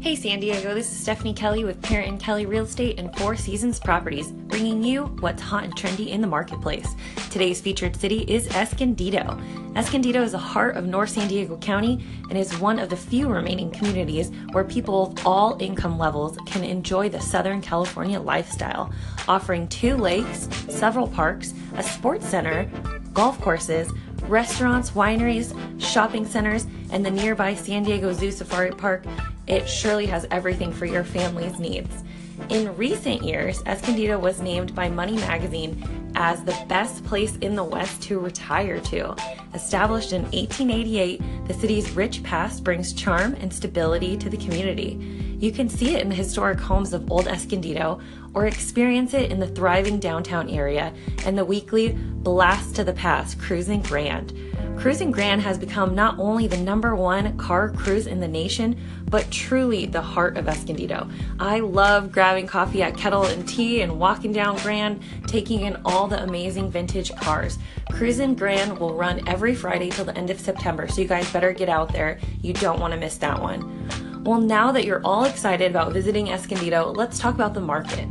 Hey San Diego, this is Stephanie Kelly with Parent and Kelly Real Estate and Four Seasons Properties, bringing you what's hot and trendy in the marketplace. Today's featured city is Escondido. Escondido is the heart of North San Diego County and is one of the few remaining communities where people of all income levels can enjoy the Southern California lifestyle, offering two lakes, several parks, a sports center, golf courses, restaurants, wineries, shopping centers, and the nearby San Diego Zoo Safari Park, it surely has everything for your family's needs. In recent years, Escondido was named by Money Magazine as the best place in the West to retire to. Established in 1888, the city's rich past brings charm and stability to the community. You can see it in the historic homes of Old Escondido or experience it in the thriving downtown area and the weekly Blast to the Past Cruising Grand. Cruising Grand has become not only the number one car cruise in the nation, but truly the heart of Escondido. I love grabbing coffee at Kettle and Tea and walking down Grand, taking in all the amazing vintage cars. Cruising Grand will run every Friday till the end of September, so you guys better get out there. You don't want to miss that one. Well, now that you're all excited about visiting Escondido, let's talk about the market.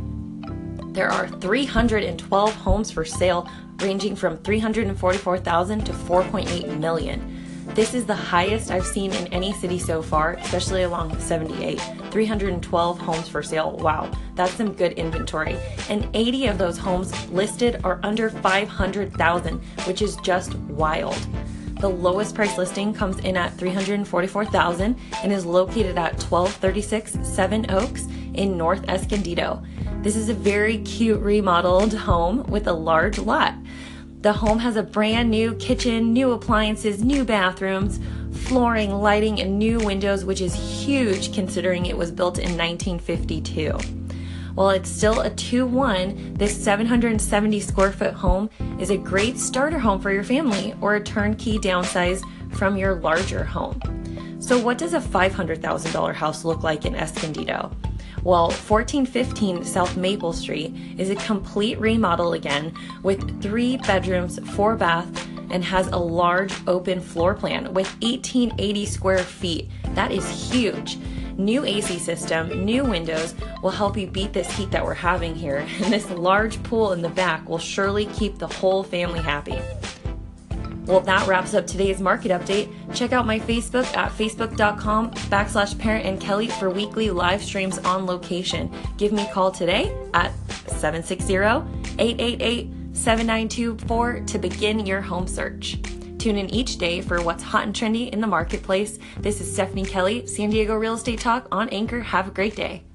There are 312 homes for sale ranging from 344,000 to 4.8 million. This is the highest I've seen in any city so far, especially along 78. 312 homes for sale. Wow, that's some good inventory. And 80 of those homes listed are under 500,000, which is just wild. The lowest price listing comes in at 344,000 and is located at 1236 Seven Oaks in North Escondido. This is a very cute remodeled home with a large lot. The home has a brand new kitchen, new appliances, new bathrooms, flooring, lighting, and new windows, which is huge considering it was built in 1952. While it's still a 2 1, this 770 square foot home is a great starter home for your family or a turnkey downsize from your larger home. So, what does a $500,000 house look like in Escondido? Well, 1415 South Maple Street is a complete remodel again with three bedrooms, four baths, and has a large open floor plan with 1880 square feet. That is huge. New AC system, new windows will help you beat this heat that we're having here, and this large pool in the back will surely keep the whole family happy. Well, that wraps up today's market update. Check out my Facebook at facebook.com backslash parent and Kelly for weekly live streams on location. Give me a call today at 760 888 7924 to begin your home search. Tune in each day for what's hot and trendy in the marketplace. This is Stephanie Kelly, San Diego Real Estate Talk on Anchor. Have a great day.